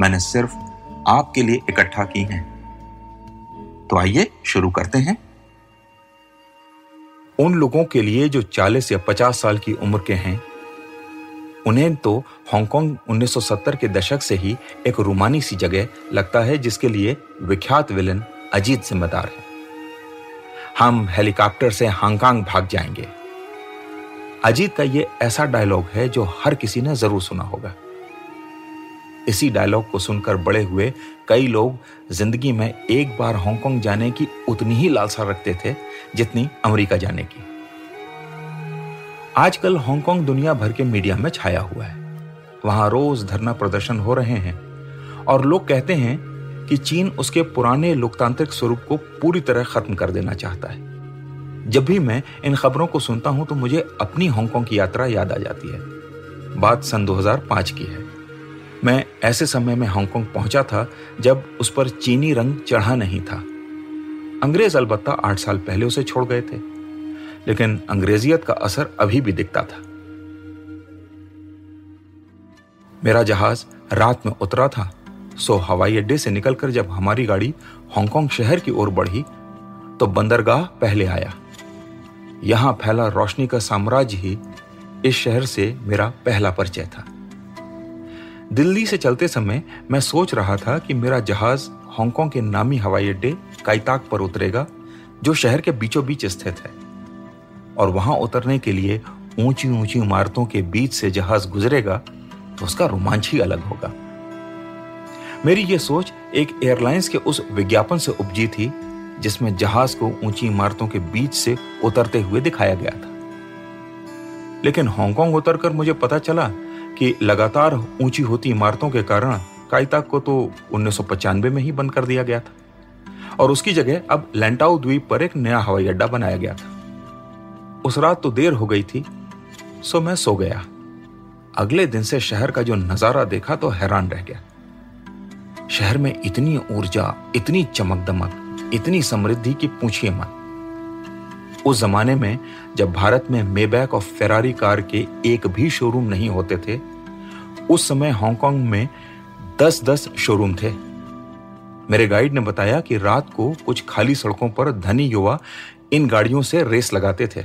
मैंने सिर्फ़ आपके लिए इकट्ठा की हैं। तो आइए शुरू करते हैं। उन लोगों के लिए जो 40 या 50 साल की उम्र के हैं, उन्हें तो हांगकांग 1970 के दशक से ही एक रूमानी सी जगह लगता है जिसके लिए विख्यात विलन अजीत जिम्मेदार है। हम हेलीकॉप्टर से हांगकांग भाग जाएँगे। अजीत का ये ऐसा डायलॉग है जो हर किसी ने ज़रूर सुना होगा। इसी डायलॉग को सुनकर बड़े हुए कई लोग ज़िंदगी में एक बार हांगकांग जाने की उतनी ही लालसा रखते थे जितनी अमेरिका जाने की। आजकल हांगकांग दुनिया भर के मीडिया में छाया हुआ है। वहाँ रोज धरना प्रदर्शन हो रहे हैं और लोग कहते हैं कि चीन उसके पुराने लोकतांत्रिक स्वरूप को पूरी तरह खत्म कर देना चाहता है। जब भी मैं इन खबरों को सुनता हूँ तो मुझे अपनी हांगकांग की यात्रा याद आ जाती है। बात सन 2005 की है। मैं ऐसे समय में हांगकांग पहुँचा था जब उस पर चीनी रंग चढ़ा नहीं था। अंग्रेज़ अलबत्ता आठ साल पहले उसे छोड़ गए थे, लेकिन अंग्रेजियत का असर अभी भी दिखता था। मेरा जहाज़ रात में उतरा था, सो हवाई अड्डे से निकलकर जब हमारी गाड़ी हांगकांग शहर की ओर बढ़ी तो बंदरगाह पहले आया। यहाँ फैला रोशनी का साम्राज्य ही इस शहर से मेरा पहला परिचय था। दिल्ली से चलते समय मैं सोच रहा था कि मेरा जहाज़ हांगकांग के नामी हवाई अड्डे काइताक पर उतरेगा, जो शहर के बीचों बीच स्थित है। और वहाँ उतरने के लिए ऊँची ऊँची इमारतों के बीच से जहाज़ गुजरेगा तो उसका रोमांच ही अलग होगा। मेरी यह सोच एक एयरलाइंस के उस विज्ञापन से उपजी थी, जिसमें जहाज़ को ऊँची इमारतों के बीच से उतरते हुए दिखाया गया था। लेकिन हांगकांग उतरकर मुझे पता चला कि लगातार ऊँची होती इमारतों के कारण काइताक को तो उन्नीस में ही बंद कर दिया गया था। और उसकी जगह अब लेंटाउ द्वीप पर एक नया हवाई अड्डा बनाया गया था। उस रात तो देर हो गई थी, सो मैं सो गया। अगले दिन से शहर का जो नज़ारा देखा तो हैरान रह गया। शहर में इतनी ऊर्जा, इतनी चमक दमक इतनी समृद्धि की पूछिए मत। उस जमाने में जब भारत में मेबैक और फेरारी कार के एक भी शोरूम नहीं होते थे, उस समय हांगकांग में दस दस शोरूम थे। मेरे गाइड ने बताया कि रात को कुछ खाली सड़कों पर धनी युवा इन गाड़ियों से रेस लगाते थे।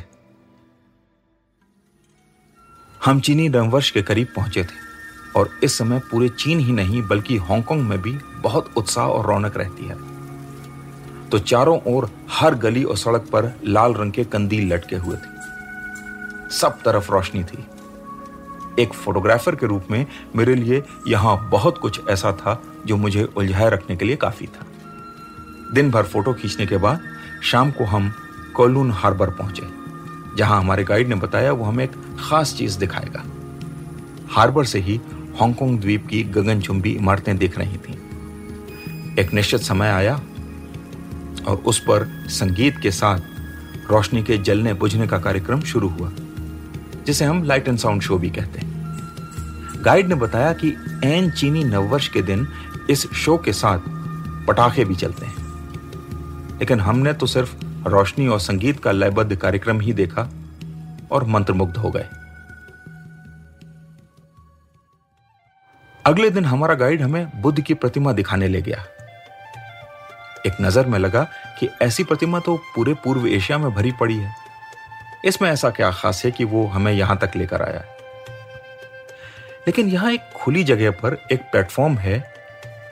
हम चीनी नववर्ष के करीब पहुँचे थे और इस समय पूरे चीन ही नहीं, बल्कि हांगकांग में भी बहुत उत्साह और रौनक रहती है। तो चारों ओर हर गली और सड़क पर लाल रंग के कंदील लटके हुए थे। सब तरफ़ रोशनी थी। एक फोटोग्राफर के रूप में मेरे लिए यहाँ बहुत कुछ ऐसा था जो मुझे उलझाए रखने के लिए काफ़ी था। दिन भर फ़ोटो खींचने के बाद शाम को हम कोलून हार्बर पहुँचे, जहाँ हमारे गाइड ने बताया वो हमें एक खास चीज़ दिखाएगा। हार्बर से ही हांगकांग द्वीप की गगनचुंबी इमारतें दिख रही थीं। एक निश्चित समय आया और उस पर संगीत के साथ रोशनी के जलने बुझने का कार्यक्रम शुरू हुआ, जिसे हम लाइट एंड साउंड शो भी कहते हैं। गाइड ने बताया कि एन चीनी नववर्ष के दिन इस शो के साथ पटाखे भी चलते हैं। लेकिन हमने तो सिर्फ़ रोशनी और संगीत का लयबद्ध कार्यक्रम ही देखा और मंत्रमुग्ध हो गए। अगले दिन हमारा गाइड हमें बुद्ध की प्रतिमा दिखाने ले गया। एक नज़र में लगा कि ऐसी प्रतिमा तो पूरे पूर्व एशिया में भरी पड़ी है। इसमें ऐसा क्या खास है कि वो हमें यहाँ तक लेकर आया? है लेकिन यहाँ एक खुली जगह पर एक प्लेटफॉर्म है,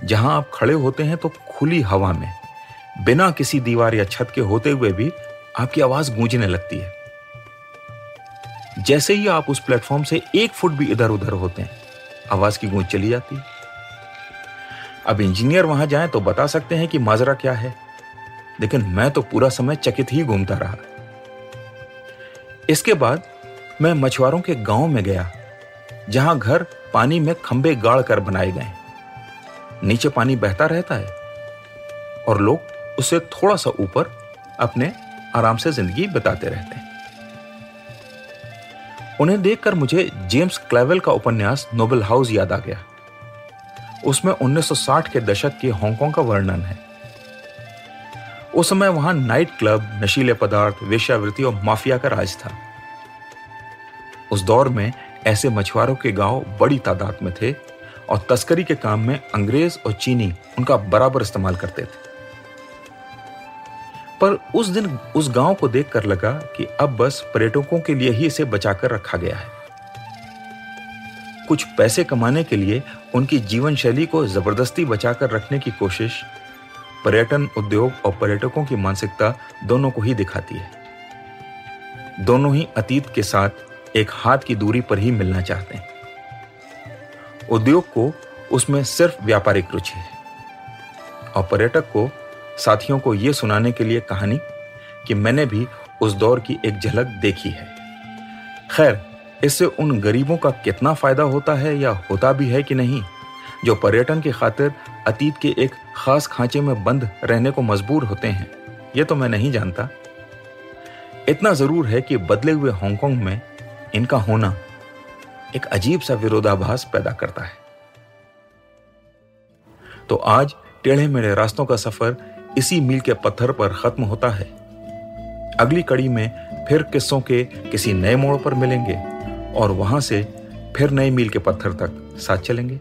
जहाँ आप खड़े होते हैं तो खुली हवा में, बिना किसी दीवार या छत के होते हुए भी आपकी आवाज़ गूंजने लगती है। जैसे ही आप उस प्लेटफॉर्म से एक फुट भी इधर उधर होते हैं, आवाज़ की गूंज चली जाती है। अब इंजीनियर वहाँ जाएँ तो बता सकते हैं कि माजरा क्या है। लेकिन मैं तो पूरा समय चकित ही घूमता रहा। इसके बाद मैं मछुआरों के गाँव में गया, जहाँ घर पानी में खंबे गाड़ कर बनाए गए। नीचे पानी बहता रहता है और लोग उससे थोड़ा सा ऊपर अपने आराम से ज़िंदगी बिताते रहते हैं। उन्हें देखकर मुझे जेम्स क्लेवेल का उपन्यास नोबल हाउस याद आ गया। उसमें 1960 के दशक के हांगकांग का वर्णन है। उस समय वहाँ नाइट क्लब, नशीले पदार्थ, वेश्यावृत्ति और माफिया का राज था। उस दौर में ऐसे मछुआरों के गाँव बड़ी तादाद में थे और तस्करी के काम में अंग्रेज़ और चीनी उनका बराबर इस्तेमाल करते थे। पर उस दिन उस गाँव को देखकर लगा कि अब बस पर्यटकों के लिए ही इसे बचाकर रखा गया है। कुछ पैसे कमाने के लिए उनकी जीवन शैली को ज़बरदस्ती बचाकर रखने की कोशिश पर्यटन उद्योग और पर्यटकों की मानसिकता दोनों को ही दिखाती है। दोनों ही अतीत के साथ एक हाथ की दूरी पर ही मिलना चाहते हैं। उद्योग को उसमें सिर्फ़ व्यापारिक रुचि है और पर्यटक को, साथियों को यह सुनाने के लिए कहानी कि मैंने भी उस दौर की एक झलक देखी है। खैर इससे उन गरीबों का कितना फ़ायदा होता है या होता भी है कि नहीं? जो पर्यटन की खातिर अतीत के एक खास खांचे में बंद रहने को मजबूर होते हैं यह तो मैं नहीं जानता। इतना ज़रूर है कि बदले हुए हांगकांग में इनका होना एक अजीब सा विरोधाभास पैदा करता है। तो आज टेढ़े मेढ़े रास्तों का सफ़र इसी मील के पत्थर पर खत्म होता है। अगली कड़ी में फिर किस्सों के किसी नए मोड़ पर मिलेंगे। और वहाँ से फिर नए मील के पत्थर तक साथ चलेंगे।